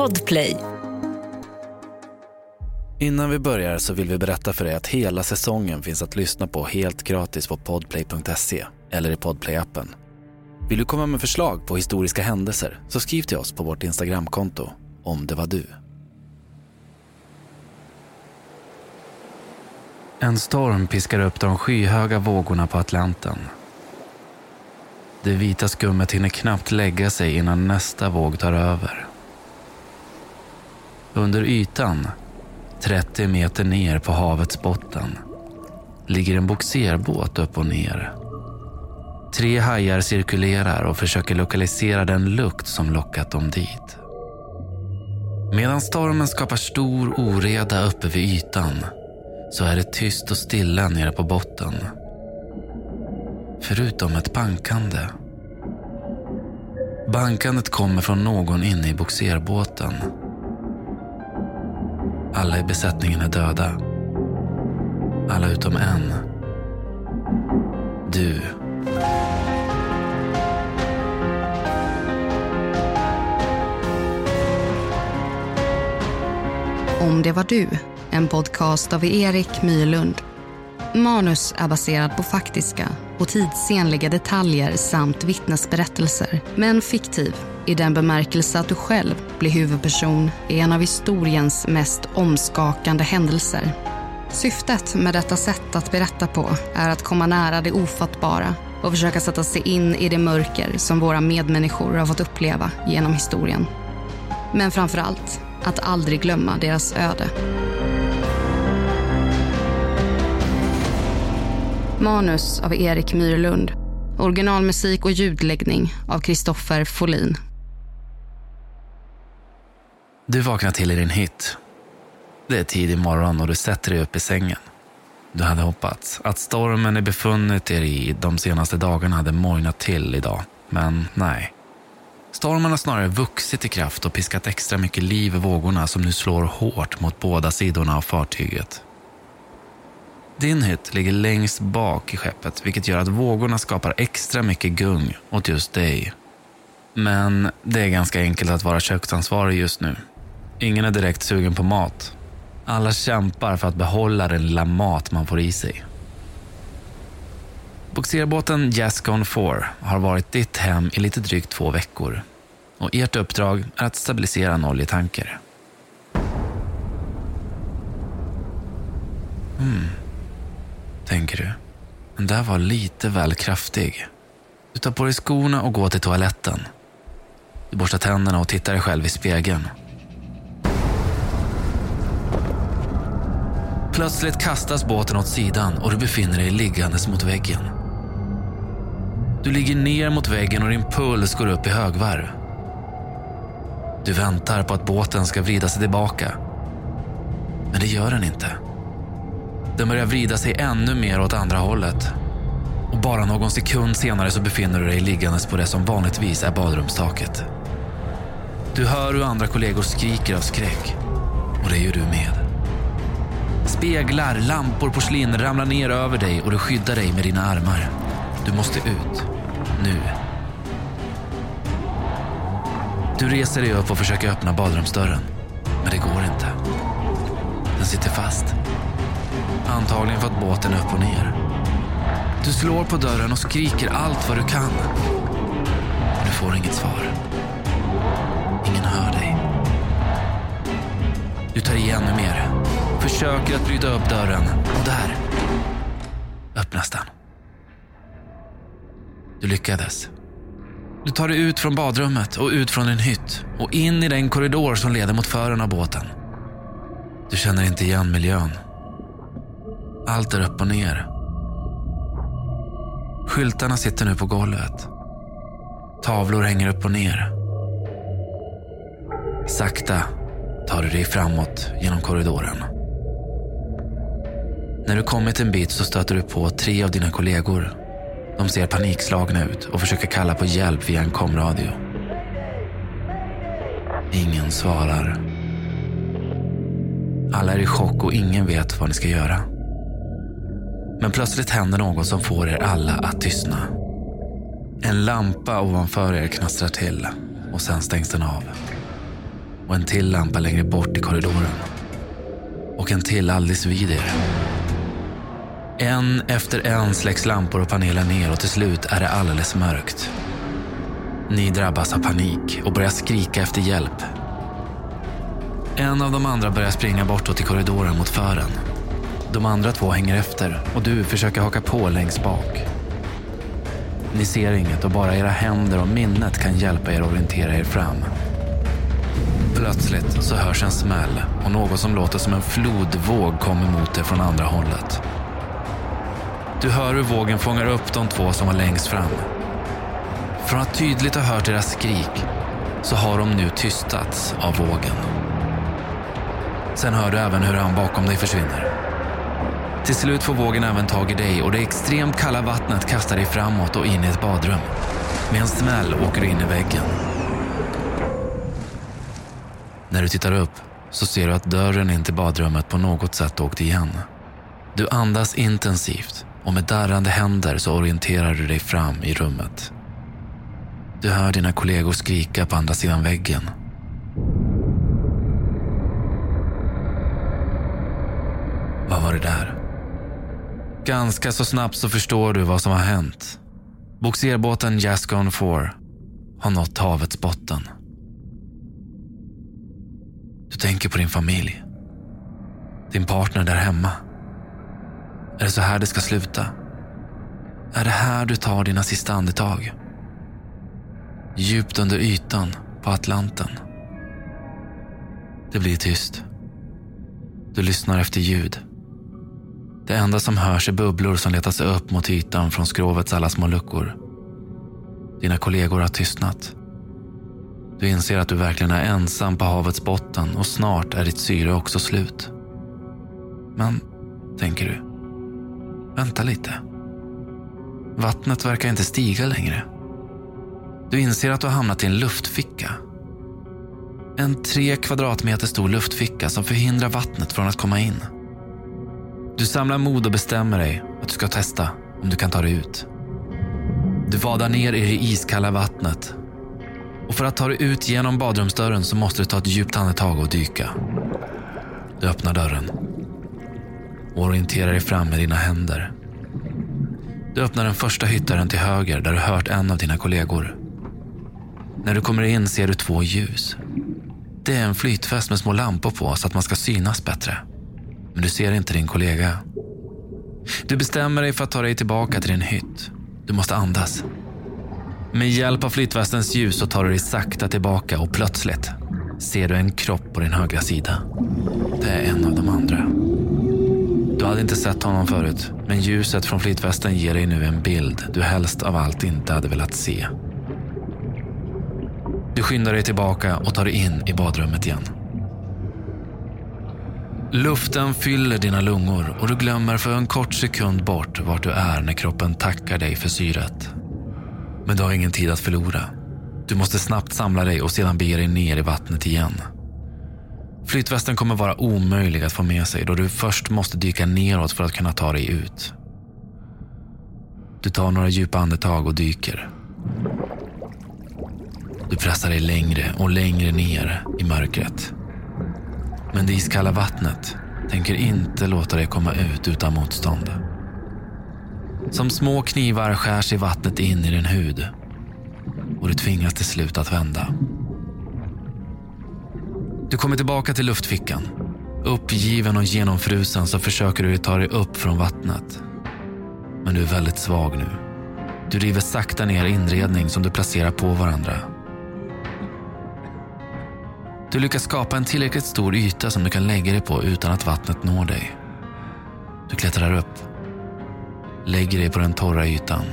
Podplay. Innan vi börjar så vill vi berätta för dig att hela säsongen finns att lyssna på helt gratis på podplay.se eller i podplay-appen. Vill du komma med förslag på historiska händelser så skriv till oss på vårt Instagramkonto om det var du. En storm piskar upp de skyhöga vågorna på Atlanten. Det vita skummet hinner knappt lägga sig innan nästa våg tar över. Under ytan, 30 meter ner på havets botten, ligger en boxerbåt upp och ner. Tre hajar cirkulerar och försöker lokalisera den lukt som lockat dem dit. Medan stormen skapar stor oreda uppe vid ytan så är det tyst och stilla nere på botten. Förutom ett bankande. Bankandet kommer från någon inne i boxerbåten. Alla i besättningen är döda. Alla utom en. Du. Om det var du, en podcast av Erik Mylund. Manus är baserad på faktiska och tidsenliga detaljer samt vittnesberättelser, men fiktiv i den bemärkelse att du själv blir huvudperson i en av historiens mest omskakande händelser. Syftet med detta sätt att berätta på är att komma nära det ofattbara och försöka sätta sig in i det mörker som våra medmänniskor har fått uppleva genom historien. Men framför allt att aldrig glömma deras öde. Manus av Erik Myrlund. Originalmusik och ljudläggning av Kristoffer Folin. Du vaknar till i din hytt. Det är tidig morgon och du sätter dig upp i sängen. Du hade hoppats att stormen ni befunnit er i de senaste dagarna hade mojnat till idag, men nej. Stormen har snarare vuxit i kraft och piskat extra mycket liv i vågorna som nu slår hårt mot båda sidorna av fartyget. Din hytt ligger längst bak i skeppet vilket gör att vågorna skapar extra mycket gung åt just dig. Men det är ganska enkelt att vara köksansvarig just nu. Ingen är direkt sugen på mat. Alla kämpar för att behålla den lilla mat man får i sig. Boxerbåten Jascon 4 har varit ditt hem i lite drygt två veckor. Och ert uppdrag är att stabilisera en oljetanker. Hmm, tänker du. Den där var lite väl kraftig. Du tar på dig skorna och går till toaletten. Du borstar tänderna och tittar dig själv i spegeln. Plötsligt kastas båten åt sidan och du befinner dig liggandes mot väggen. Du ligger ner mot väggen och din puls går upp i högvarv. Du väntar på att båten ska vrida sig tillbaka. Men det gör den inte. Den börjar vrida sig ännu mer åt andra hållet. Och bara någon sekund senare så befinner du dig liggandes på det som vanligtvis är badrumstaket. Du hör hur andra kollegor skriker av skräck. Och det gör du med. Speglar, lampor, porslin ramlar ner över dig och du skyddar dig med dina armar. Du måste ut. Nu. Du reser dig upp och försöker öppna badrumsdörren. Men det går inte. Den sitter fast. Antagligen för att båten är upp och ner. Du slår på dörren och skriker allt vad du kan. Men du får inget svar. Ingen hör dig. Du tar i ännu mer. Försöker att bryta upp dörren. Och där öppnas den. Du lyckades. Du tar dig ut från badrummet och ut från din hytt och in i den korridor som leder mot fören av båten. Du känner inte igen miljön. Allt är upp och ner. Skyltarna sitter nu på golvet. Tavlor hänger upp och ner. Sakta tar du dig framåt genom korridoren. När du kommit en bit så stöter du på tre av dina kollegor. De ser panikslagna ut och försöker kalla på hjälp via en komradio. Ingen svarar. Alla är i chock och ingen vet vad ni ska göra. Men plötsligt händer något som får er alla att tystna. En lampa ovanför er knastrar till och sen stängs den av. och en till lampa längre bort i korridoren. Och en till alldeles vid er. En efter en släcks lampor och paneler ner och till slut är det alldeles mörkt. Ni drabbas av panik och börjar skrika efter hjälp. En av de andra börjar springa bortåt i korridoren mot fören. De andra två hänger efter och du försöker haka på längst bak. Ni ser inget och bara era händer och minnet kan hjälpa er orientera er fram. Plötsligt så hörs en smäll och något som låter som en flodvåg kommer mot er från andra hållet. Du hör hur vågen fångar upp de två som var längst fram. Från att tydligt ha hört deras skrik så har de nu tystats av vågen. Sen hör du även hur han bakom dig försvinner. Till slut får vågen även tag i dig och det extremt kalla vattnet kastar dig framåt och in i ett badrum. Med en smäll åker du in i väggen. När du tittar upp så ser du att dörren in till badrummet på något sätt åkt igen. Du andas intensivt och med darrande händer så orienterar du dig fram i rummet. Du hör dina kollegor skrika på andra sidan väggen. Vad var det där? Ganska så snabbt så förstår du vad som har hänt. Boxerbåten Jascon 4 har nått havets botten. Du tänker på din familj. Din partner där hemma. Är det så här det ska sluta? Är det här du tar dina sista andetag? Djupt under ytan på Atlanten. Det blir tyst. Du lyssnar efter ljud. Det enda som hörs är bubblor som letar sig upp mot ytan från skrovets alla små luckor. Dina kollegor har tystnat. Du inser att du verkligen är ensam på havets botten och snart är ditt syre också slut. Men, tänker du, vänta lite. Vattnet verkar inte stiga längre. Du inser att du har hamnat i en luftficka. En tre kvadratmeter stor luftficka som förhindrar vattnet från att komma in. Du samlar mod och bestämmer dig att du ska testa om du kan ta dig ut. Du vadar ner i det iskalla vattnet. Och för att ta dig ut genom badrumsdörren så måste du ta ett djupt andetag och dyka. Du öppnar dörren och orienterar dig fram med dina händer. Du öppnar den första hyttaren till höger där du hört en av dina kollegor. När du kommer in ser du två ljus. Det är en flytväst med små lampor på så att man ska synas bättre men du ser inte din kollega. Du bestämmer dig för att ta dig tillbaka till din hytt. Du måste andas. Med hjälp av flytvästens ljus så tar du dig sakta tillbaka och plötsligt ser du en kropp på din högra sida. Det är en av de andra. Du hade inte sett honom förut, men ljuset från flytvästen ger dig nu en bild du helst av allt inte hade velat se. Du skyndar dig tillbaka och tar dig in i badrummet igen. Luften fyller dina lungor och du glömmer för en kort sekund bort vart du är när kroppen tackar dig för syret. Men du har ingen tid att förlora. Du måste snabbt samla dig och sedan bege dig ner i vattnet igen. Flytvästen kommer vara omöjlig att få med sig då du först måste dyka neråt för att kunna ta dig ut. Du tar några djupa andetag och dyker. Du pressar dig längre och längre ner i mörkret. Men det iskalla vattnet tänker inte låta dig komma ut utan motstånd. Som små knivar skär sig vattnet in i din hud och du tvingas till slut att vända. Du kommer tillbaka till luftfickan. Uppgiven och genomfrusen så försöker du ta dig upp från vattnet. Men du är väldigt svag nu. Du river sakta ner inredning som du placerar på varandra du lyckas skapa en tillräckligt stor yta som du kan lägga dig på utan att vattnet når dig. Du klättrar upp, lägger dig på den torra ytan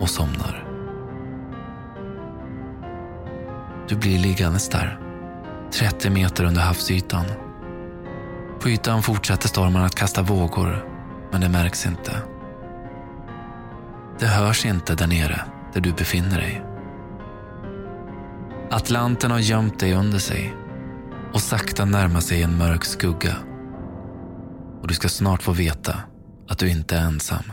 och somnar. Du blir liggandes där, 30 meter under havsytan. På ytan fortsätter stormen att kasta vågor, men det märks inte. Det hörs inte där nere, där du befinner dig. Atlanten har gömt dig under sig och sakta närmar sig en mörk skugga. Och du ska snart få veta att du inte är ensam.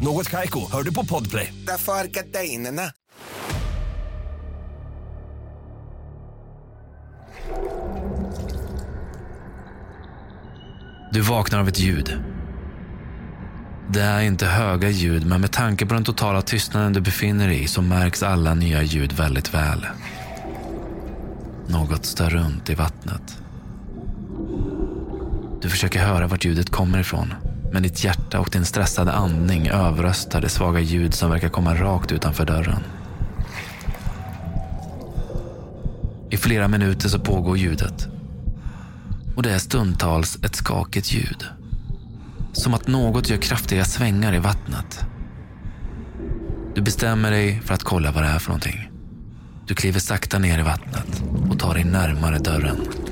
Något Kaiko, hör du på Podplay. Därför är gardinerna. Du vaknar av ett ljud. Det är inte höga ljud, men med tanke på den totala tystnaden du befinner dig i så märks alla nya ljud väldigt väl. Något stör runt i vattnet. Du försöker höra vart ljudet kommer ifrån, men ditt hjärta och din stressade andning överröstar det svaga ljud som verkar komma rakt utanför dörren. I flera minuter så pågår ljudet. Och det är stundtals ett skakigt ljud. Som att något gör kraftiga svängar i vattnet. Du bestämmer dig för att kolla vad det är för någonting. Du kliver sakta ner i vattnet och tar dig närmare dörren.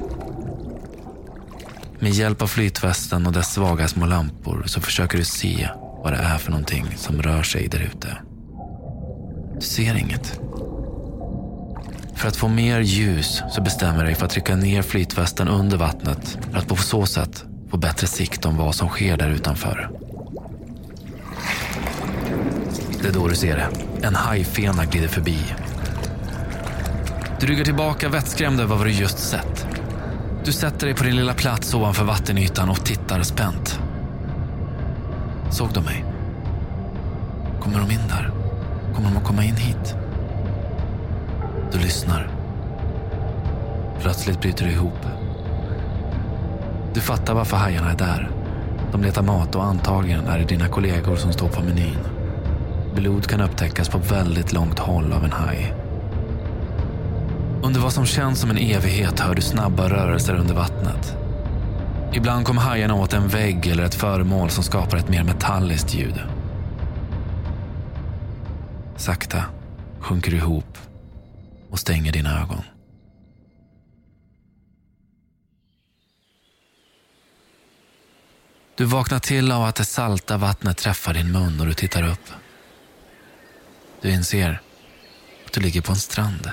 Med hjälp av flytvästen och dess svaga små lampor så försöker du se vad det är för någonting som rör sig där ute. Du ser inget. För att få mer ljus så bestämmer du dig för att trycka ner flytvästen under vattnet för att på så sätt få bättre sikt om vad som sker där utanför. Det är då du ser det. En hajfena glider förbi. Du ryggar tillbaka vettskrämd över vad du just sett. Du sätter dig på din lilla plats ovanför vattenytan och tittar spänt. Såg de mig? Kommer de in där? Kommer de att komma in hit? Du lyssnar. Plötsligt bryter du ihop. Du fattar varför hajarna är där. De letar mat och antagligen är det dina kollegor som står på menyn. Blod kan upptäckas på väldigt långt håll av en haj. Under vad som känns som en evighet hör du snabba rörelser under vattnet. Ibland kommer hajarna åt en vägg eller ett föremål som skapar ett mer metalliskt ljud. Sakta sjunker du ihop och stänger dina ögon. Du vaknar till av att det salta vattnet träffar din mun och du tittar upp. Du inser att du ligger på en strand.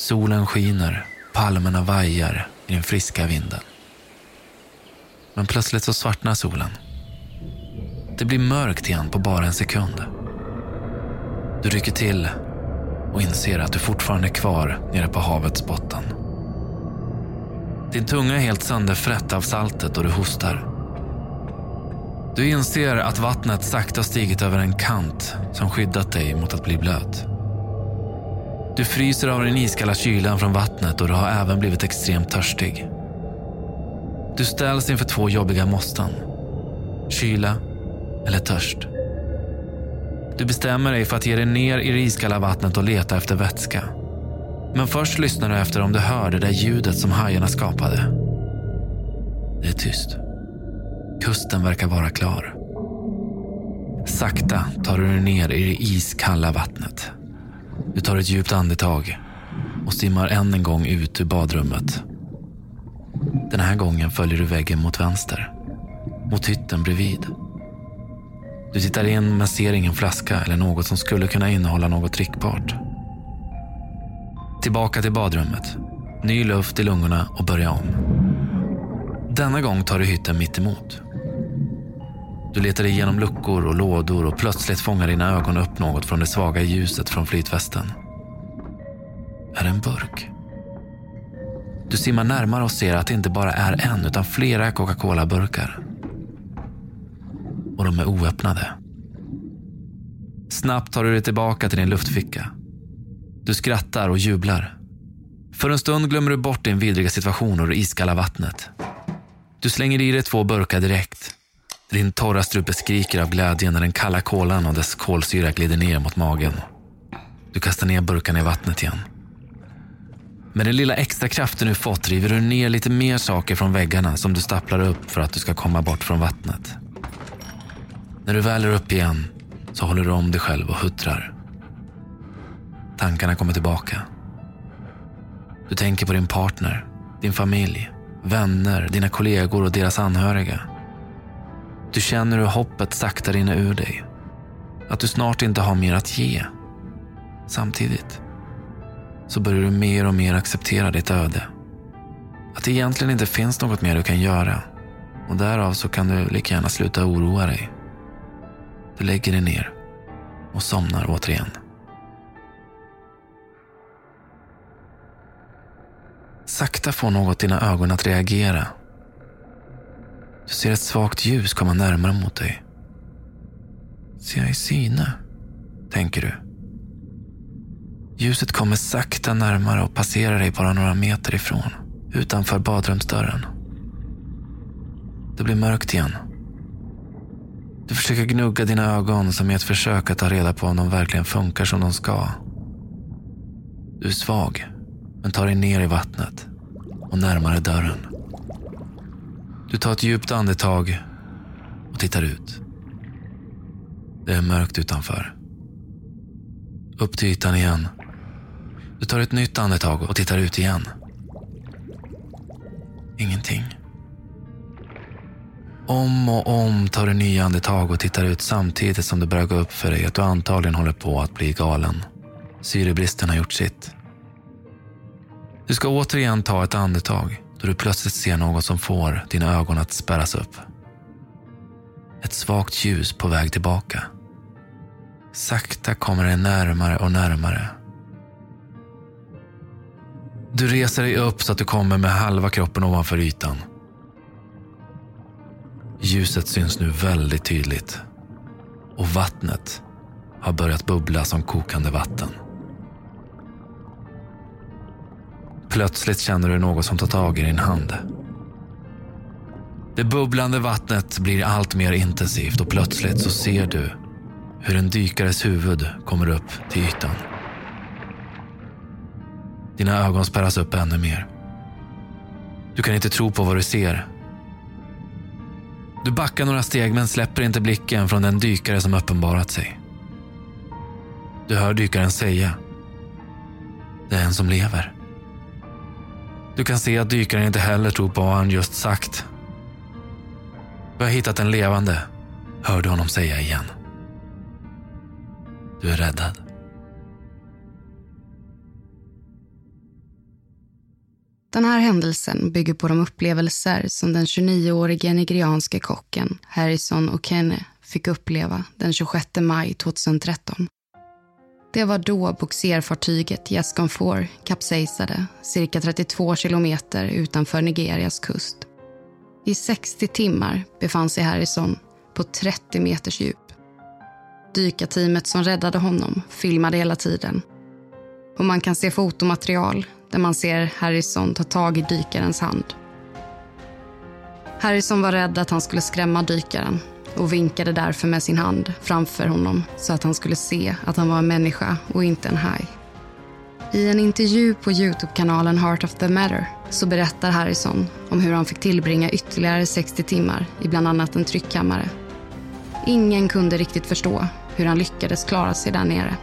Solen skiner, palmerna vajar i den friska vinden. Men plötsligt så svartnar solen. Det blir mörkt igen på bara en sekund. Du rycker till och inser att du fortfarande är kvar nere på havets botten. Din tunga är helt sönderfrätt av saltet och du hostar. Du inser att vattnet sakta stigit över en kant som skyddat dig mot att bli blöt. Du fryser av den iskalla kylan från vattnet och du har även blivit extremt törstig. Du ställs inför två jobbiga måsten. Kyla eller törst. Du bestämmer dig för att ge dig ner i det iskalla vattnet och leta efter vätska. Men först lyssnar du efter om du hör det där ljudet som hajarna skapade. Det är tyst. Kusten verkar vara klar. Sakta tar du dig ner i det iskalla vattnet. Du tar ett djupt andetag och simmar än en gång ut ur badrummet. Den här gången följer du väggen mot vänster. Mot hytten bredvid. Du tittar in men ser ingen flaska eller något som skulle kunna innehålla något drickbart. Tillbaka till badrummet. Ny luft i lungorna och börja om. Denna gång tar du hytten mitt emot. Du letar igenom luckor och lådor och plötsligt fångar dina ögon upp något från det svaga ljuset från flytvästen. Är det en burk? Du simmar närmare och ser att det inte bara är en utan flera Coca-Cola-burkar. Och de är oöppnade. Snabbt tar du dig tillbaka till din luftficka. Du skrattar och jublar. För en stund glömmer du bort din vidriga situation och det iskalla vattnet. Du slänger i dig två burkar direkt. Din torra strupe skriker av glädje när den kalla kolan och dess kolsyra glider ner mot magen. Du kastar ner burkarna i vattnet igen. Med den lilla extra kraften du fått river du ner lite mer saker från väggarna som du stapplar upp för att du ska komma bort från vattnet. När du väl är upp igen så håller du om dig själv och huttrar. Tankarna kommer tillbaka. Du tänker på din partner, din familj, vänner, dina kollegor och deras anhöriga. Du känner hur hoppet sakta rinner ur dig. Att du snart inte har mer att ge. Samtidigt så börjar du mer och mer acceptera ditt öde. Att det egentligen inte finns något mer du kan göra. Och därav så kan du lika gärna sluta oroa dig. Du lägger dig ner och somnar återigen. Sakta får något dina ögon att reagera. Du ser ett svagt ljus komma närmare mot dig. Ser jag i syne? Tänker du. Ljuset kommer sakta närmare och passerar dig bara några meter ifrån, utanför badrumsdörren. Det blir mörkt igen. Du försöker gnugga dina ögon som i ett försök att ta reda på om de verkligen funkar som de ska. Du är svag, men tar dig ner i vattnet och närmare dörren. Du tar ett djupt andetag och tittar ut. Det är mörkt utanför. Upp till ytan igen. Du tar ett nytt andetag och tittar ut igen. Ingenting. Om och om tar du nya andetag och tittar ut samtidigt som det börjar gå upp för dig att du antagligen håller på att bli galen. Syrebristen har gjort sitt. Du ska återigen ta ett andetag då du plötsligt ser något som får dina ögon att spärras upp. Ett svagt ljus på väg tillbaka. Sakta kommer det närmare och närmare. Du reser dig upp så att du kommer med halva kroppen ovanför ytan. Ljuset syns nu väldigt tydligt och vattnet har börjat bubbla som kokande vatten. Plötsligt känner du något som tar tag i din hand. Det bubblande vattnet blir allt mer intensivt och plötsligt så ser du hur en dykares huvud kommer upp till ytan. Dina ögon spärras upp ännu mer. Du kan inte tro på vad du ser. Du backar några steg men släpper inte blicken från den dykare som uppenbarat sig. Du hör dykaren säga. Det är en som lever. Du kan se att dykaren inte heller tror på vad han just sagt. Vi har hittat en levande, hör du honom säga igen. Du är räddad. Den här händelsen bygger på de upplevelser som den 29-årige nigerianske kocken Harrison Okene fick uppleva den 26 maj 2013. Det var då boxerfartyget Yes Comfort kapsejsade cirka 32 kilometer utanför Nigerias kust. I 60 timmar befann sig Harrison på 30 meters djup. Dykarteamet som räddade honom filmade hela tiden. Och man kan se fotomaterial där man ser Harrison ta tag i dykarens hand. Harrison var rädd att han skulle skrämma dykaren och vinkade därför med sin hand framför honom så att han skulle se att han var en människa och inte en haj. I en intervju på Youtube-kanalen Heart of the Matter så berättar Harrison om hur han fick tillbringa ytterligare 60 timmar i bland annat en tryckkammare. Ingen kunde riktigt förstå hur han lyckades klara sig där nere.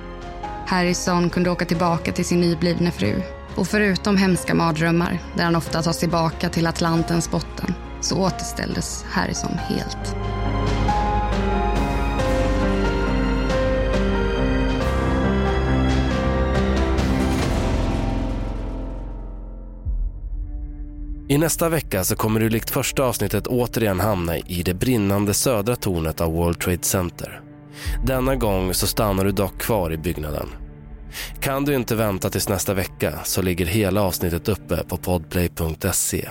Harrison kunde åka tillbaka till sin nyblivne fru och förutom hemska mardrömmar där han ofta tas tillbaka till Atlantens botten så återställdes Harrison helt. I nästa vecka så kommer du likt första avsnittet återigen hamna i det brinnande södra tornet av World Trade Center. Denna gång så stannar du dock kvar i byggnaden. Kan du inte vänta tills nästa vecka så ligger hela avsnittet uppe på podplay.se.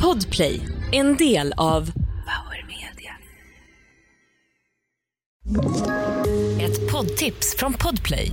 Podplay, en del av Power Media. Ett poddtips från Podplay.